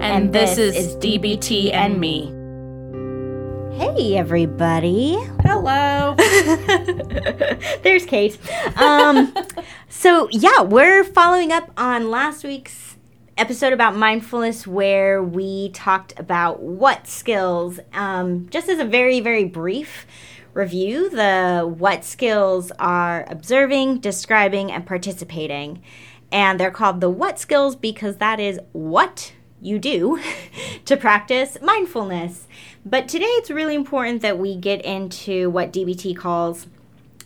And, and this, this, is, DBT and me. Hey, everybody. Hello. There's Kate. Um, so, yeah, we're following up on last week's episode about mindfulness where we talked about what skills, um, just as a very, very brief review, the what skills are observing, describing, and participating. And they're called the what skills because that is what you do to practice mindfulness. But today it's really important that we get into what DBT calls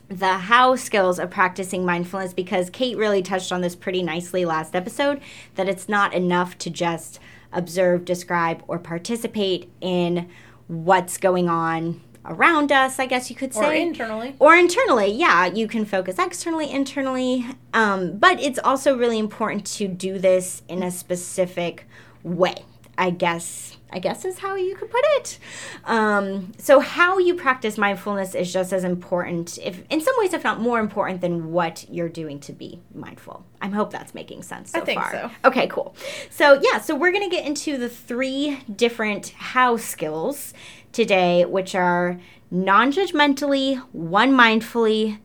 the how skills of practicing mindfulness because Kate really touched on this pretty nicely last episode that it's not enough to just observe, describe, or participate in what's going on around us, I guess you could say. Or internally. Or internally, yeah. You can focus externally, internally. Um, but it's also really important to do this in a specific way. I guess I guess is how you could put it. Um, so how you practice mindfulness is just as important, if in some ways, if not more important, than what you're doing to be mindful. I hope that's making sense so I think far. So. Okay, cool. So yeah, so we're gonna get into the three different how skills today, which are non-judgmentally, one mindfully,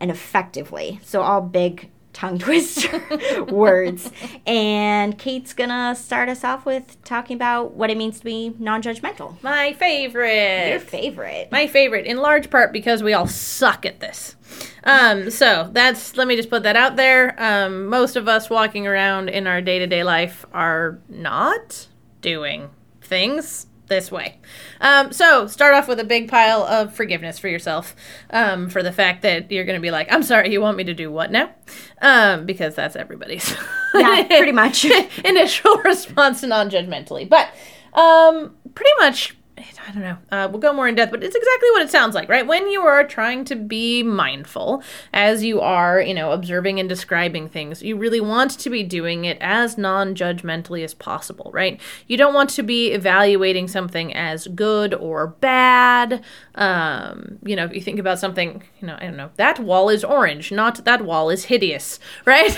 and effectively. So all big tongue twister words. And Kate's gonna start us off with talking about what it means to be non judgmental. My favorite. Your favorite. My favorite, in large part because we all suck at this. Um, so that's let me just put that out there. Um, most of us walking around in our day to day life are not doing things this way. Um, so start off with a big pile of forgiveness for yourself um, for the fact that you're going to be like, I'm sorry, you want me to do what now? Um, because that's everybody's. yeah, pretty much. initial response to non judgmentally. But um, pretty much I don't know. Uh, we'll go more in depth, but it's exactly what it sounds like, right? When you are trying to be mindful, as you are, you know, observing and describing things, you really want to be doing it as non judgmentally as possible, right? You don't want to be evaluating something as good or bad. Um, you know, if you think about something, you know, I don't know, that wall is orange, not that wall is hideous, right?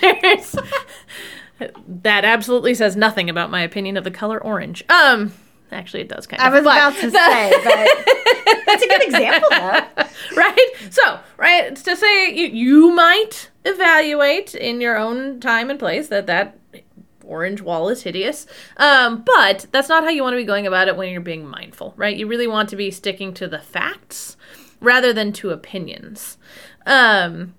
There's. that absolutely says nothing about my opinion of the color orange. Um, Actually, it does kind of. I was but, about to say, but that's a good example, though. right? So, right, it's to say you, you might evaluate in your own time and place that that orange wall is hideous. Um, but that's not how you want to be going about it when you're being mindful, right? You really want to be sticking to the facts rather than to opinions. Um,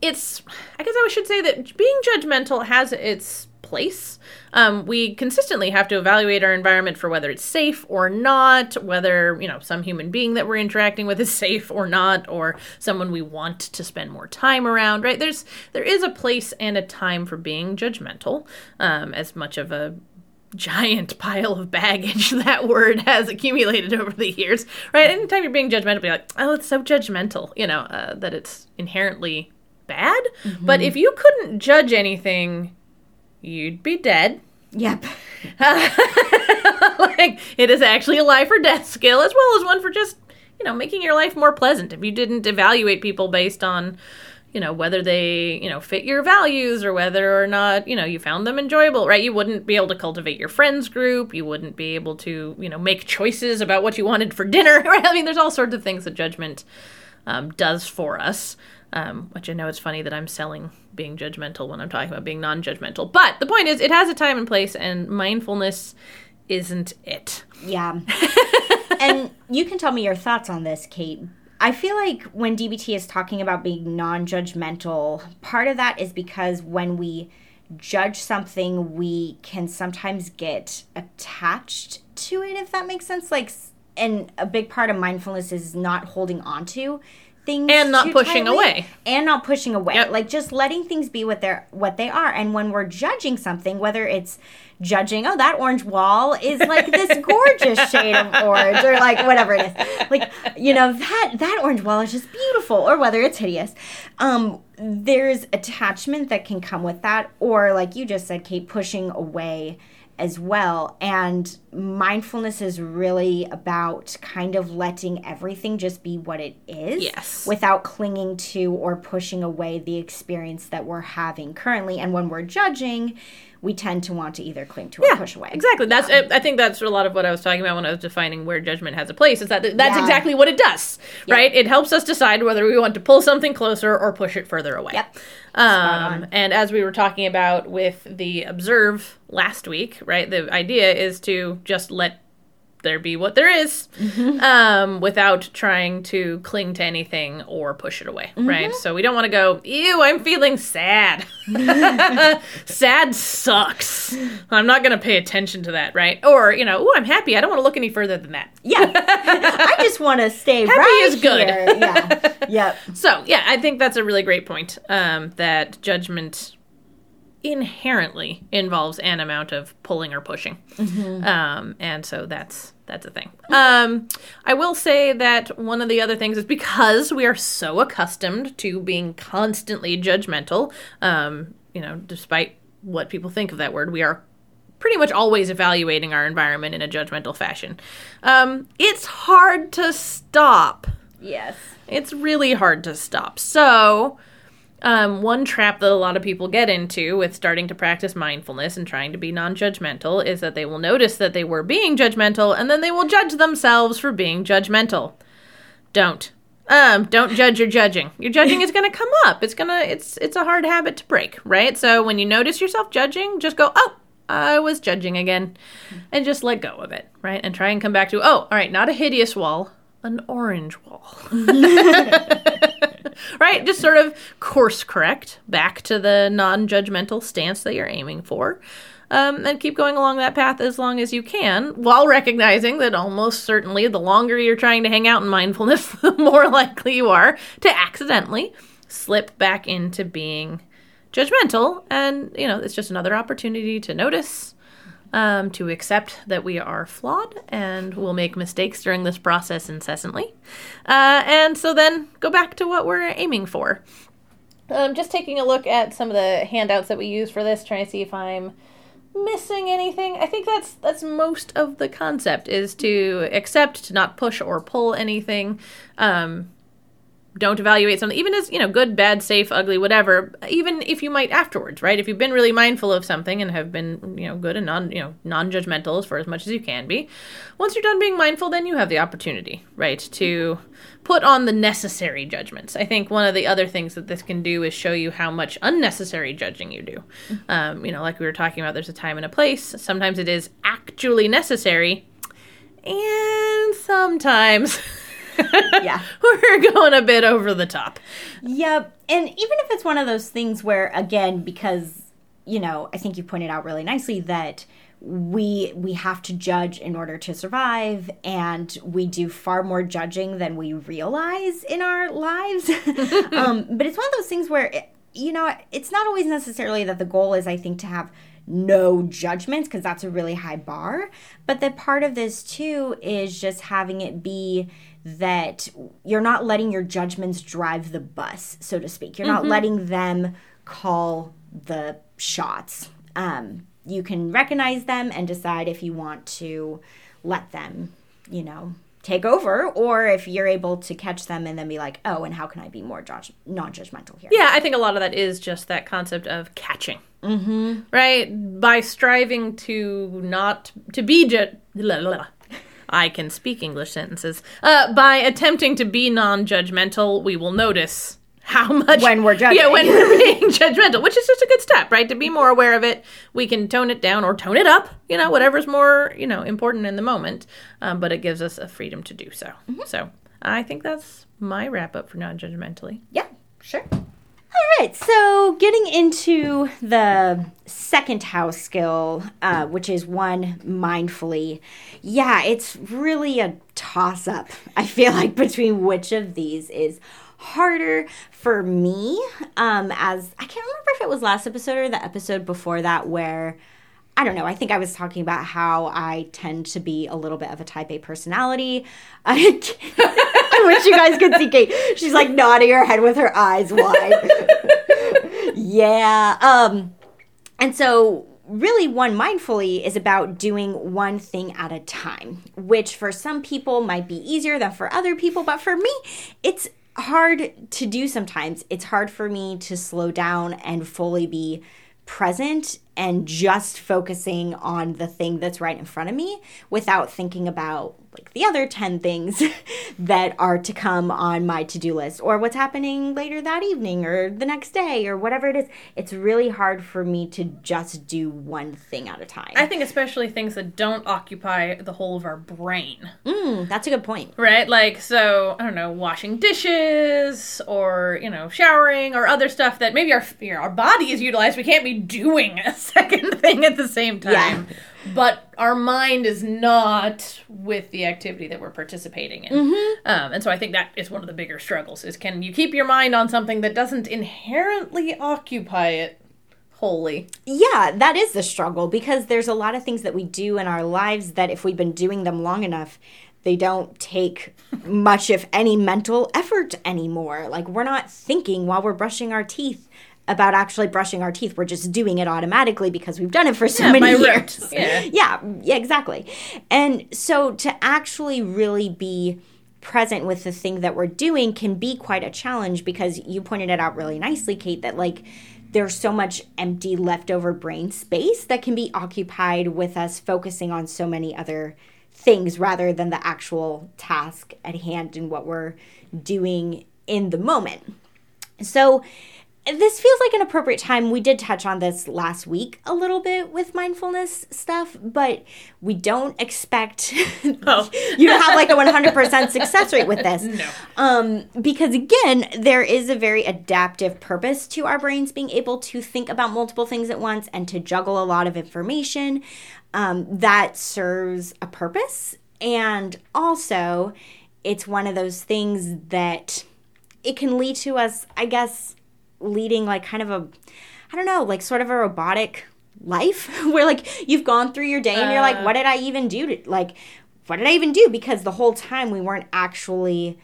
it's, I guess I should say that being judgmental has its place. Um, we consistently have to evaluate our environment for whether it's safe or not, whether, you know, some human being that we're interacting with is safe or not, or someone we want to spend more time around, right? There's there is a place and a time for being judgmental, um, as much of a giant pile of baggage that word has accumulated over the years, right? Anytime you're being judgmental, be like, oh, it's so judgmental, you know, uh, that it's inherently bad. Mm-hmm. But if you couldn't judge anything you'd be dead. Yep. like it is actually a life or death skill as well as one for just, you know, making your life more pleasant. If you didn't evaluate people based on, you know, whether they, you know, fit your values or whether or not, you know, you found them enjoyable, right? You wouldn't be able to cultivate your friends group. You wouldn't be able to, you know, make choices about what you wanted for dinner, right? I mean, there's all sorts of things that judgment um, does for us, um, which I know it's funny that I'm selling being judgmental when I'm talking about being non judgmental. But the point is, it has a time and place, and mindfulness isn't it. Yeah. and you can tell me your thoughts on this, Kate. I feel like when DBT is talking about being non judgmental, part of that is because when we judge something, we can sometimes get attached to it, if that makes sense. Like, and a big part of mindfulness is not holding on to things And not pushing tightly, away. and not pushing away. Yep. like just letting things be what they're what they are. And when we're judging something whether it's judging oh that orange wall is like this gorgeous shade of orange or like whatever it is. Like you know that that orange wall is just beautiful. Or whether it's hideous. Um there's attachment that can come with that. Or like you just said kate pushing away as well. And mindfulness is really about kind of letting everything just be what it is. Yes. Without clinging to or pushing away the experience that we're having currently. And when we're judging, we tend to want to either cling to or push away. Exactly. That's I I think that's a lot of what I was talking about when I was defining where judgment has a place. Is that that's Yeah. exactly what it does, right? It helps us decide whether we want to pull something closer or push it further away. Yep. Um, and as we were talking about with the observe last week, right? The idea is to just let there be what there is, Mm-hmm. um, without trying to cling to anything or push it away, Mm-hmm. right? So we don't want to go, ew, I'm feeling sad. sad sucks. I'm not going to pay attention to that, right? Or, you know, ooh, I'm happy. I don't want to look any further than that. Yeah. I just want to stay right is good. here. Yeah. Yep. So, yeah, I think that's a really great point um, that judgment inherently involves an amount of pulling or pushing. Um, and so that's that's a thing. Um, I will say that one of the other things is because we are so accustomed to being constantly judgmental, um, you know, despite what people think of that word, we are pretty much always evaluating our environment in a judgmental fashion. Um, it's hard to stop. Yes. It's really hard to stop. So, um, one trap that a lot of people get into with starting to practice mindfulness and trying to be non judgmental is that they will notice that they were being judgmental and then they will judge themselves for being judgmental. Don't. Um, don't judge your judging. Your judging is going to come up. It's going to it's it's a hard habit to break, right? So when you notice yourself judging, just go, "Oh, I was judging again." And just let go of it, right? And try and come back to, "Oh, all right, not a hideous wall, an orange wall." right? Just sort of course correct back to the non judgmental stance that you're aiming for. Um, and keep going along that path as long as you can, while recognizing that almost certainly the longer you're trying to hang out in mindfulness, the more likely you are to accidentally slip back into being judgmental. And, you know, it's just another opportunity to notice, um, to accept that we are flawed and will make mistakes during this process incessantly. Uh, and so then go back to what we're aiming for. Um, just taking a look at some of the handouts that we use for this, trying to see if I'm missing anything. I think that's that's most of the concept is to accept, to not push or pull anything. Um, don't evaluate something even as you know good bad safe ugly whatever even if you might afterwards right? If you've been really mindful of something and have been you know good and non you know non-judgmental as for as much as you can be once you're done being mindful then you have the opportunity right to put on the necessary judgments. I think one of the other things that this can do is show you how much unnecessary judging you do. Um, you know like we were talking about there's a time and a place. Sometimes it is actually necessary and sometimes Yeah. we're going a bit over the top. Yep. And even if it's one of those things where again because you know, I think you pointed out really nicely that we we have to judge in order to survive and we do far more judging than we realize in our lives. um, but it's one of those things where it, you know, it's not always necessarily that the goal is I think to have no judgments because that's a really high bar, but that part of this too is just having it be that you're not letting your judgments drive the bus, so to speak. You're not letting them call the shots. Um, you can recognize them and decide if you want to let them, you know, take over, or if you're able to catch them and then be like, oh, and how can I be more judge- non-judgmental here? Yeah, I think a lot of that is just that concept of catching. Mm-hmm. Right? By striving to not, to be ju-. I can speak English sentences. Uh, by attempting to be non judgmental, we will notice how much. When we're judging. Yeah, when we're being judgmental, which is just a good step, right? To be more aware of it, we can tone it down or tone it up, you know, whatever's more, you know, important in the moment. Um, but it gives us a freedom to do so. So I think that's my wrap up for non judgmentally. Yeah, sure. All right, so getting into the second house skill, uh, which is one mindfully. Yeah, it's really a toss up, I feel like, between which of these is harder for me um as i can't remember if it was last episode or the episode before that where I don't know. I think I was talking about how I tend to be a little bit of a type A personality. I, wish you guys could see Kate. She's like nodding her head with her eyes wide. yeah. Um, and so really one mindfully is about doing one thing at a time, which for some people might be easier than for other people, but for me, it's hard to do sometimes. It's hard for me to slow down and fully be present and just focusing on the thing that's right in front of me without thinking about like the other 10 things that are to come on my to-do list or what's happening later that evening or the next day or whatever it is it's really hard for me to just do one thing at a time I think especially things that don't occupy the whole of our brain. mm, that's a good point Right? Like, so, I don't know, washing dishes or, you know, showering or other stuff that maybe our, you know, our body is utilized. We can't be doing second thing at the same time. But our mind is not with the activity that we're participating in. Um, and so I think that is one of the bigger struggles is can you keep your mind on something that doesn't inherently occupy it wholly? yeah that is the struggle because there's a lot of things that we do in our lives that if we've been doing them long enough they don't take much if any mental effort anymore like we're not thinking while we're brushing our teeth about actually brushing our teeth. We're just doing it automatically because we've done it for so Yeah, many years. Yeah. yeah yeah exactly. And so to actually really be present with the thing that we're doing can be quite a challenge because you pointed it out really nicely kate that like there's so much empty leftover brain space that can be occupied with us focusing on so many other things rather than the actual task at hand and what we're doing in the moment. So this feels like an appropriate time. We did touch on this last week a little bit with mindfulness stuff, but we don't expect Oh. you to have like a 100% success rate with this. No. Um, because again, there is a very adaptive purpose to our brains being able to think about multiple things at once and to juggle a lot of information um, that serves a purpose. And also, it's one of those things that it can lead to us, I guess, leading like kind of a, I don't know, like sort of a robotic life where like you've gone through your day and you're like, Uh. what did I even do? To, like, what did I even do? Because the whole time we weren't actually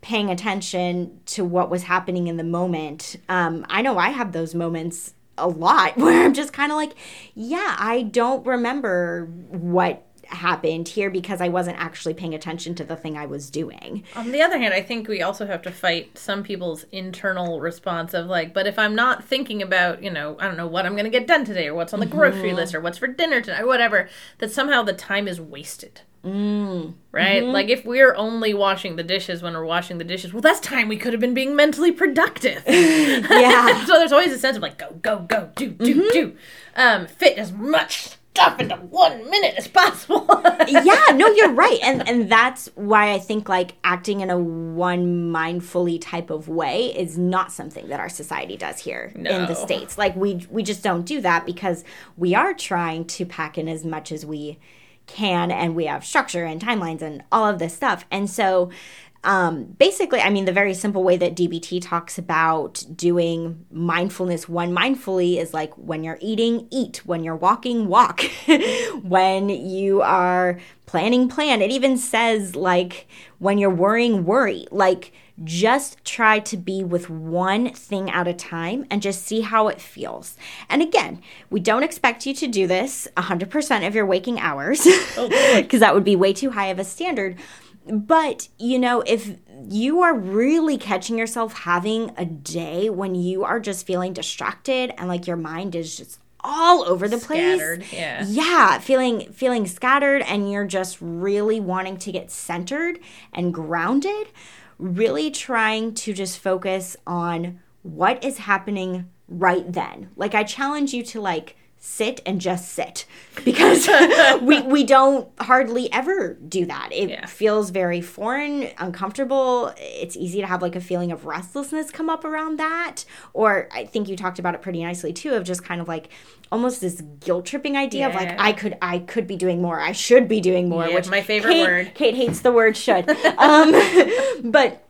paying attention to what was happening in the moment. Um, I know I have those moments a lot where I'm just kind of like, yeah, I don't remember what happened here because I wasn't actually paying attention to the thing I was doing. On the other hand, I think we also have to fight some people's internal response of like, but if I'm not thinking about, you know, I don't know what I'm going to get done today or what's on the grocery list or what's for dinner tonight or whatever, that somehow the time is wasted. Mm. Right? Like if we're only washing the dishes when we're washing the dishes, well, that's time we could have been being mentally productive. Yeah. so there's always a sense of like, go, go, go, do, do, do. Um, fit as much stuff into one minute as possible. yeah, no, you're right. And and that's why I think like acting in a one mindfully type of way is not something that our society does here in the states. Like we we just don't do that because we are trying to pack in as much as we can and we have structure and timelines and all of this stuff. And so um, basically, I mean, the very simple way that DBT talks about doing mindfulness one mindfully is like when you're eating, eat. When you're walking, walk. when you are planning, plan. It even says like when you're worrying, worry. Like just try to be with one thing at a time and just see how it feels. And again, we don't expect you to do this 100% of your waking hours because that would be way too high of a standard. But, you know, if you are really catching yourself having a day when you are just feeling distracted and like your mind is just all over the place. Yeah. Yeah, feeling feeling scattered and you're just really wanting to get centered and grounded, really trying to just focus on what is happening right then. Like I challenge you to like sit and just sit because we we don't hardly ever do that. It Yeah. feels very foreign, uncomfortable. It's easy to have like a feeling of restlessness come up around that. Or I think you talked about it pretty nicely too of just kind of like almost this guilt tripping idea of like I could I could be doing more. I should be doing more, Yeah, which my favorite Kate- word. Kate hates the word should. um, but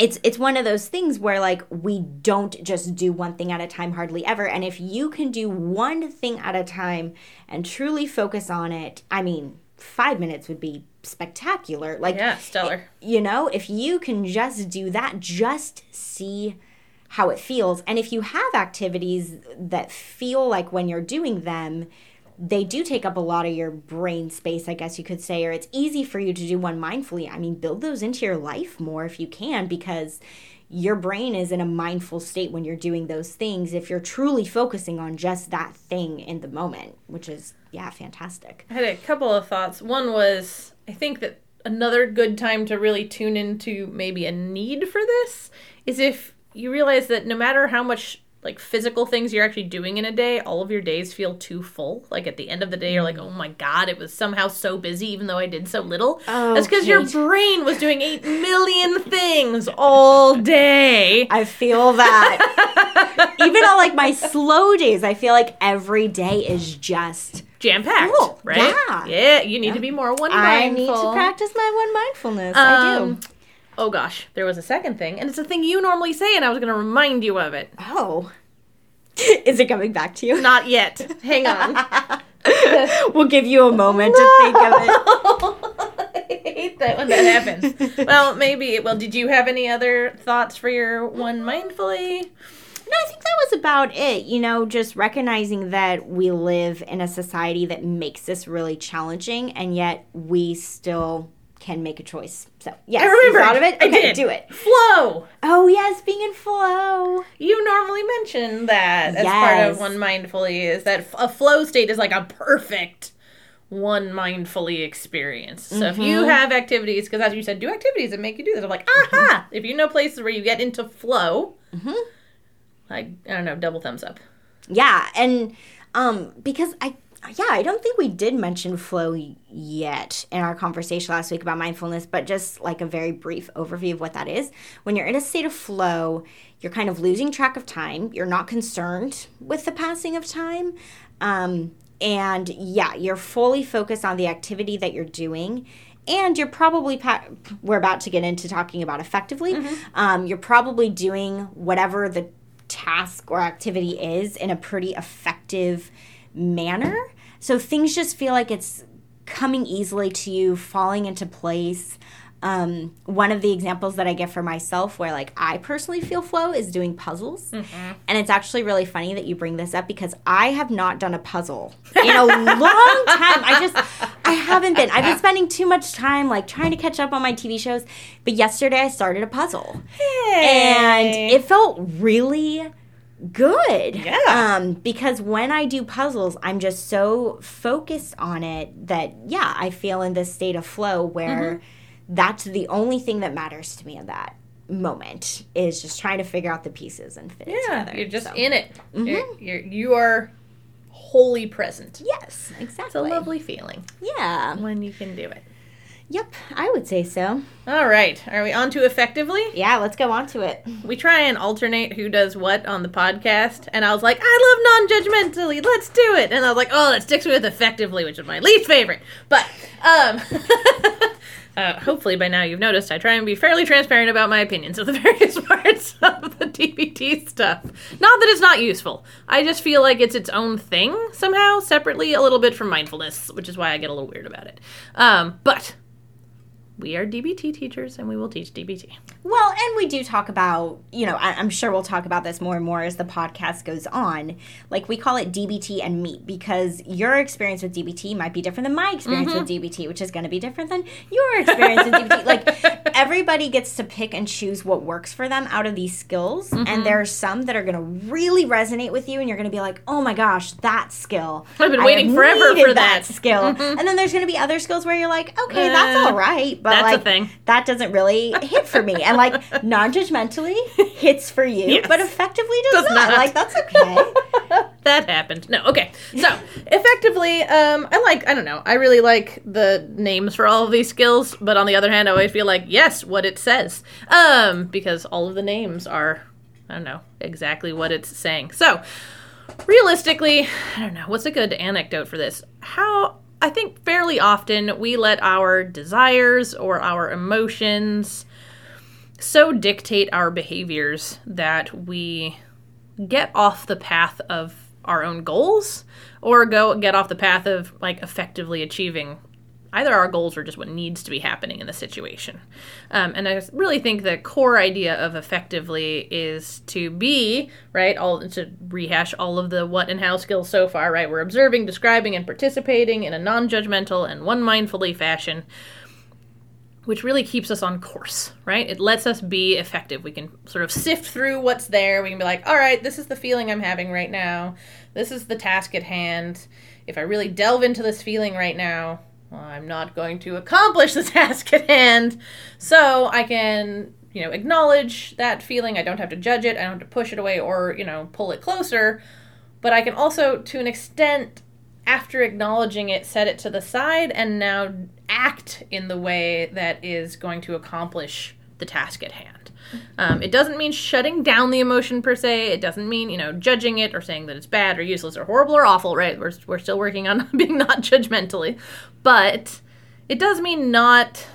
it's it's one of those things where like we don't just do one thing at a time hardly ever. And if you can do one thing at a time and truly focus on it i mean 5 minutes would be spectacular. Like Yeah, stellar. you know if you can just do that just see how it feels. And if you have activities that feel like when you're doing them they do take up a lot of your brain space i guess you could say or it's easy for you to do one mindfully i mean build those into your life more if you can because your brain is in a mindful state when you're doing those things if you're truly focusing on just that thing in the moment which is yeah fantastic I had a couple of thoughts. One was I think that another good time to really tune into maybe a need for this is if you realize that no matter how much like physical things you're actually doing in a day, all of your days feel too full. Like at the end of the day, you're like, oh my god, it was somehow so busy, even though I did so little. Oh, That's because your brain was doing eight million things all day. I feel that. Even on like my slow days, I feel like every day is just. Jam packed, Cool. right? Yeah. Yeah, you need to be more one I need to practice my one mindfulness. I Um, do. Oh gosh, there was a second thing, and it's a thing you normally say, and I was going to remind you of it. Oh. Is it coming back to you? Not yet. Hang on. we'll give you a moment to think of it. I hate that when that happens. Well, maybe. Well, did you have any other thoughts for your one mindfully? No, I think that was about it. You know, just recognizing that we live in a society that makes this really challenging, and yet we still can make a choice. So, yes, I remember. you thought of it. I did. do it. Flow. Oh yes, being in flow. You normally mention that as part of one mindfully is that a flow state is like a perfect one mindfully experience. So if you mm-hmm. have activities, because as you said, do activities that make you do this. I'm like, mm-hmm. aha! If you know places where you get into flow, mm-hmm. like I don't know, double thumbs up. Yeah, and um because I yeah, I don't think we did mention flow yet in our conversation last week about mindfulness, but just like a very brief overview of what that is. When you're in a state of flow, you're kind of losing track of time. You're not concerned with the passing of time. Um, and yeah, you're fully focused on the activity that you're doing. And you're probably, pa- we're about to get into talking about effectively. Um, you're probably doing whatever the task or activity is in a pretty effective manner. So things just feel like it's coming easily to you, falling into place. Um, one of the examples that I get for myself where like I personally feel flow is doing puzzles. And it's actually really funny that you bring this up because I have not done a puzzle in a long time. I just I haven't been. I've been spending too much time like trying to catch up on my TV shows. But yesterday I started a puzzle and it felt really good. Yeah. Um, because when I do puzzles, I'm just so focused on it that yeah, I feel in this state of flow where that's the only thing that matters to me in that moment is just trying to figure out the pieces and fit it Yeah, together. you're just So- in it. You're, you're you are wholly present. Yes, exactly. It's a lovely feeling Yeah. when you can do it. Yep, I would say so. All right, are we on to effectively? Yeah, let's go on to it. We try and alternate who does what on the podcast, and I was like, I love non-judgmentally. Let's do it. And I was like, oh, that sticks with effectively, which is my least favorite. But um, uh, hopefully by now you've noticed I try and be fairly transparent about my opinions of the various parts of the DBT stuff. Not that it's not useful. I just feel like it's its own thing somehow, separately, a little bit from mindfulness, which is why I get a little weird about it. Um, but we are DBT teachers, and we will teach DBT. Well, and we do talk about, you know, I, I'm sure we'll talk about this more and more as the podcast goes on. Like we call it DBT and meet because your experience with DBT might be different than my experience with mm-hmm. DBT, which is going to be different than your experience with DBT. Like everybody gets to pick and choose what works for them out of these skills, and mm-hmm. there are some that are going to really resonate with you, and you're going to be like, oh my gosh, that skill. I've been I waiting forever for that." skill. Mm-hmm. And then there's going to be other skills where you're like, okay, that's Uh, all right, but that's a thing. that doesn't really hit for me. And like non-judgmentally hits for you, Yes. but effectively does, Does not. not. Like that's okay. that happened. No, okay. So effectively, um, I like. I don't know. I really like the names for all of these skills, but on the other hand, I always feel like yes, what it says, um, because all of the names are, I don't know, exactly what it's saying. So realistically, I don't know. What's a good anecdote for this? How I think fairly often we let our desires or our emotions so dictate our behaviors that we get off the path of our own goals or go get off the path of like effectively achieving either our goals or just what needs to be happening in the situation. Um, and I really think the core idea of effectively is to be, right, all to rehash all of the what and how skills so far, right? We're observing, describing, and participating in a non judgmental and one mindfully fashion. Which really keeps us on course, right? It lets us be effective. We can sort of sift through what's there. We can be like, all right, this is the feeling I'm having right now. This is the task at hand. If I really delve into this feeling right now, I'm not going to accomplish the task at hand. So I can, you know, acknowledge that feeling. I don't have to judge it. I don't have to push it away or, you know, pull it closer. But I can also, to an extent, after acknowledging it, set it to the side and now act in the way that is going to accomplish the task at hand. Um, it doesn't mean shutting down the emotion per se. It doesn't mean you know judging it or saying that it's bad or useless or horrible or awful. Right? We're we're still working on being not judgmentally, but it does mean not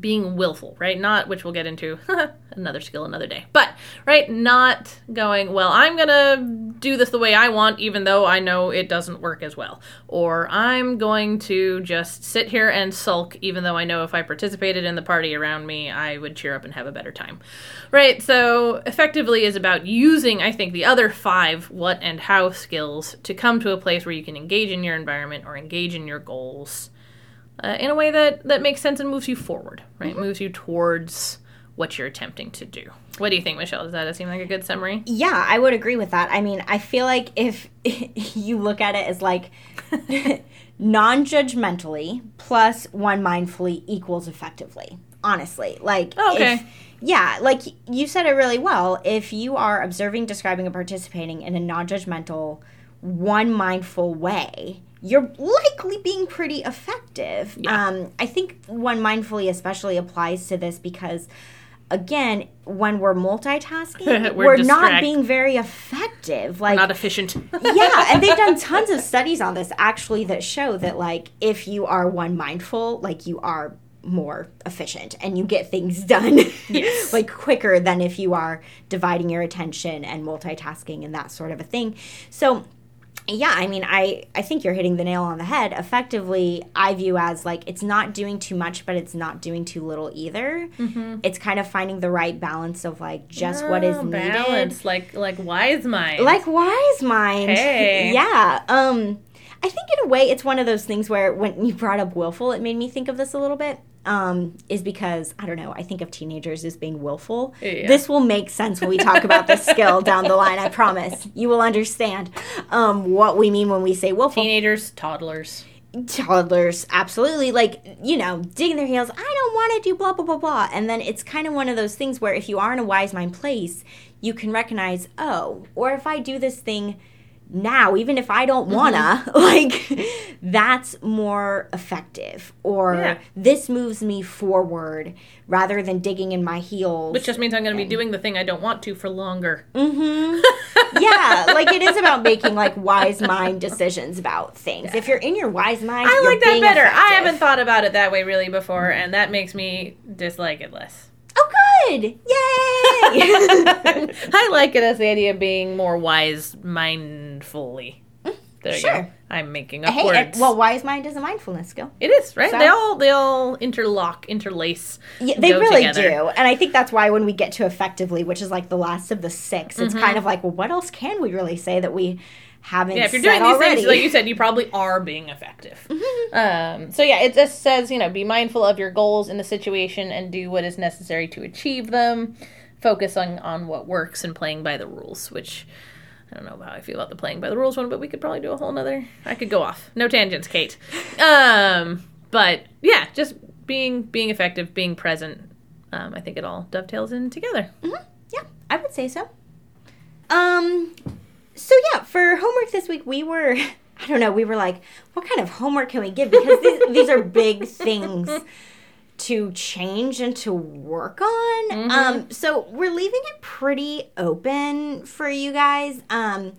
being willful, right? Not, which we'll get into another skill another day, but, right? Not going, well, I'm gonna do this the way I want, even though I know it doesn't work as well. Or I'm going to just sit here and sulk, even though I know if I participated in the party around me, I would cheer up and have a better time, right? So, effectively, is about using, I think, the other five what and how skills to come to a place where you can engage in your environment or engage in your goals uh, in a way that that makes sense and moves you forward, right? Mm-hmm. Moves you towards what you're attempting to do. What do you think, Michelle? Does that seem like a good summary? Yeah, I would agree with that. I mean, I feel like if you look at it as like non-judgmentally plus one mindfully equals effectively. Honestly, like oh, okay. If, yeah, like you said it really well. If you are observing, describing, and participating in a non-judgmental, one mindful way, you're likely being pretty effective. Yeah. Um, I think one mindfully especially applies to this because, again, when we're multitasking, we're, we're not being very effective. Like we're not efficient. yeah, and they've done tons of studies on this actually that show that like if you are one mindful, like you are more efficient and you get things done yes. like quicker than if you are dividing your attention and multitasking and that sort of a thing. So yeah i mean i i think you're hitting the nail on the head. Effectively i view as like it's not doing too much but it's not doing too little either. Mm-hmm. it's kind of finding the right balance of like just what is needed. balance like like wise mind. Like wise mind. Hey. yeah um i think in a way it's one of those things where when you brought up willful it made me think of this a little bit um, is because I don't know. I think of teenagers as being willful. Yeah. This will make sense when we talk about this skill down the line. I promise you will understand um, what we mean when we say willful. Teenagers, toddlers, toddlers, absolutely. Like you know, digging their heels. I don't want to do blah blah blah blah. And then it's kind of one of those things where if you are in a wise mind place, you can recognize, oh, or if I do this thing now even if i don't wanna mm-hmm. like that's more effective or yeah. this moves me forward rather than digging in my heels which just means i'm gonna and, be doing the thing i don't want to for longer mm-hmm. yeah like it is about making like wise mind decisions about things yeah. if you're in your wise mind i like that better effective. i haven't thought about it that way really before and that makes me dislike it less good! Yay! I like it as the idea of being more wise mindfully. There you sure. go. I'm making up hey, words. well, wise mind is a mindfulness skill. It is right. So. They all they all interlock, interlace. Yeah, they really together. do, and I think that's why when we get to effectively, which is like the last of the 6 it's mm-hmm. kind of like, well, what else can we really say that we haven't yeah if you're doing these already. things like you said you probably are being effective mm-hmm. um, so yeah it just says you know be mindful of your goals in the situation and do what is necessary to achieve them focus on on what works and playing by the rules which I don't know how I feel about the playing by the rules one, but we could probably do a whole nother. I could go off. No tangents, Kate. Um, but yeah, just being being effective, being present. Um, I think it all dovetails in together. Mm-hmm. Yeah, I would say so. Um, so yeah, for homework this week, we were I don't know, we were like, what kind of homework can we give? Because these, these are big things to change and to work on. Mm-hmm. Um, so we're leaving it pretty open for you guys. Um,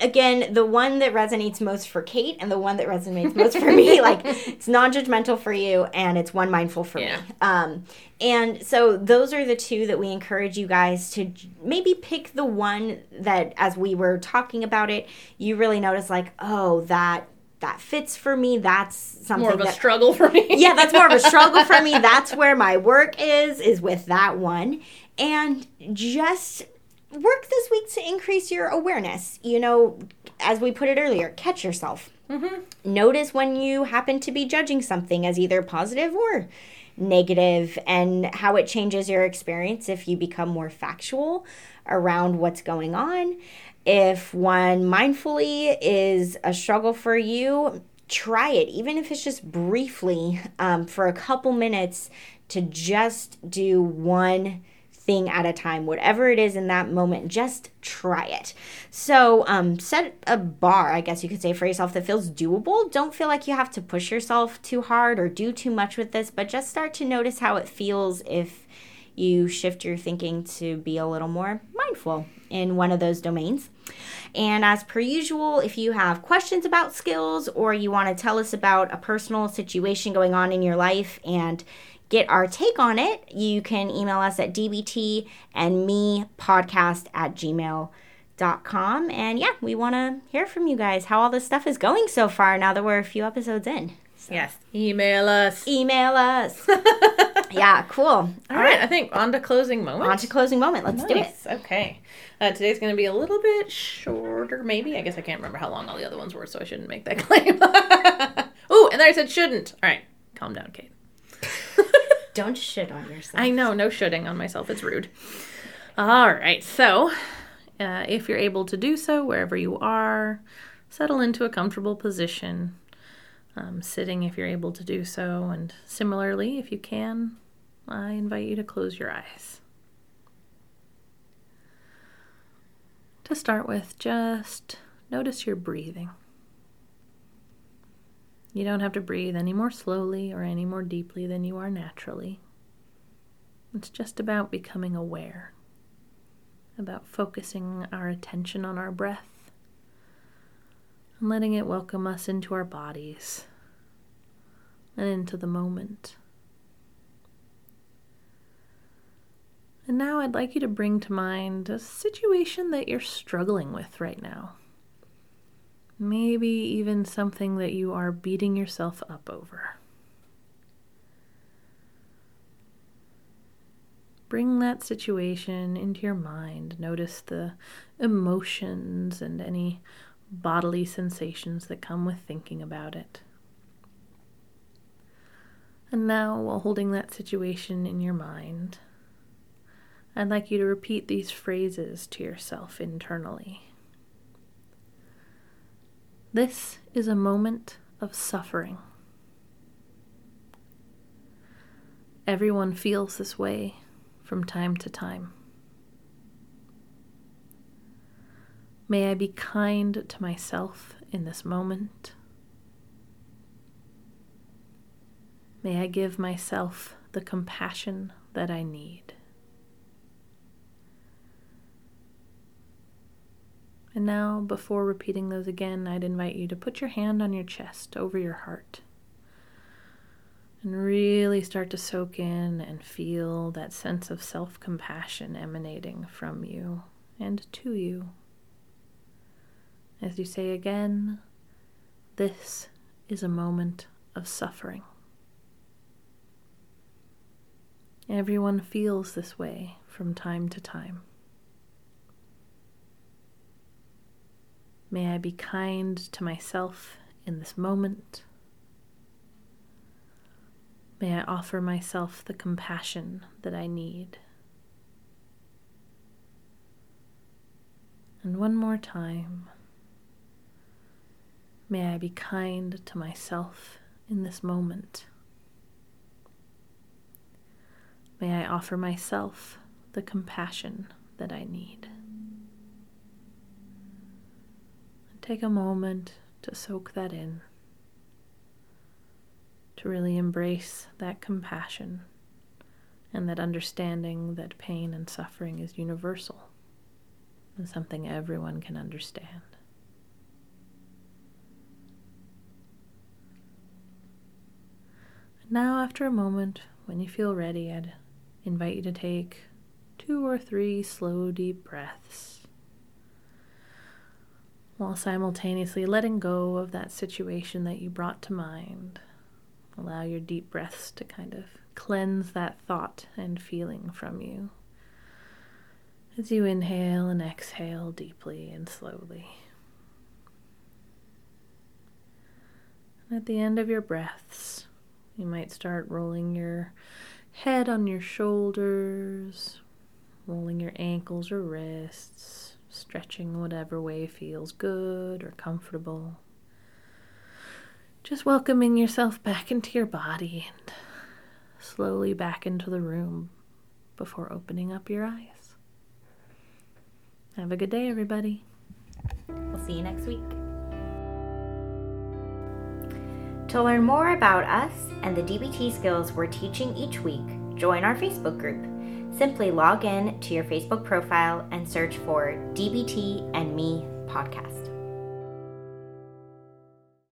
again, the one that resonates most for Kate and the one that resonates most for me, like it's non-judgmental for you and it's one mindful for Yeah. me. Um, and so those are the two that we encourage you guys to maybe pick the one that, as we were talking about it, you really notice like, oh, that that fits for me. That's something More of a that struggle for me. yeah, that's more of a struggle for me. That's where my work is, is with that one. And just work week to increase your awareness. You know, as we put it earlier, catch yourself. Notice when you happen to be judging something as either positive or negative and how it changes your experience if you become more factual around what's going on. If one mindfully is a struggle for you, try it, even if it's just briefly um, for a couple minutes to just do one thing at a time, whatever it is in that moment, just try it. So, um, set a bar, I guess you could say, for yourself that feels doable. Don't feel like you have to push yourself too hard or do too much with this, but just start to notice how it feels if you shift your thinking to be a little more mindful in one of those domains. And as per usual, if you have questions about skills or you want to tell us about a personal situation going on in your life and get our take on it, you can email us at dbt and me podcast at gmail.com. And yeah, we want to hear from you guys how all this stuff is going so far now that we're a few episodes in. Yes. Email us. Email us. yeah, cool. All right. I think on to closing moment. On to closing moment. Let's do it. Okay. Uh, today's going to be a little bit shorter, maybe. I guess I can't remember how long all the other ones were, so I shouldn't make that claim. Ooh, and then I said shouldn't. All right. Calm down, Kate. Don't shit on yourself. I know, no shitting on myself. It's rude. All right. So, uh, if you're able to do so, wherever you are, settle into a comfortable position. Um, sitting if you're able to do so. And similarly, if you can, I invite you to close your eyes. To start with, just notice your breathing. You don't have to breathe any more slowly or any more deeply than you are naturally. It's just about becoming aware, about focusing our attention on our breath and letting it welcome us into our bodies and into the moment. And now I'd like you to bring to mind a situation that you're struggling with right now. Maybe even something that you are beating yourself up over. Bring that situation into your mind. Notice the emotions and any bodily sensations that come with thinking about it. And now, while holding that situation in your mind, I'd like you to repeat these phrases to yourself internally. This is a moment of suffering. Everyone feels this way from time to time. May I be kind to myself in this moment. May I give myself the compassion that I need. And now, before repeating those again, I'd invite you to put your hand on your chest over your heart and really start to soak in and feel that sense of self compassion emanating from you and to you. As you say again, this is a moment of suffering. Everyone feels this way from time to time. May I be kind to myself in this moment. May I offer myself the compassion that I need. And one more time. May I be kind to myself in this moment. May I offer myself the compassion that I need. Take a moment to soak that in, to really embrace that compassion and that understanding that pain and suffering is universal and something everyone can understand. Now, after a moment, when you feel ready, I'd invite you to take two or three slow, deep breaths while simultaneously letting go of that situation that you brought to mind. Allow your deep breaths to kind of cleanse that thought and feeling from you as you inhale and exhale deeply and slowly. At the end of your breaths, you might start rolling your head on your shoulders, rolling your ankles or wrists stretching whatever way feels good or comfortable. Just welcoming yourself back into your body and slowly back into the room before opening up your eyes. Have a good day, everybody. We'll see you next week. To learn more about us and the DBT skills we're teaching each week, join our Facebook group. Simply log in to your Facebook profile and search for DBT and Me podcast.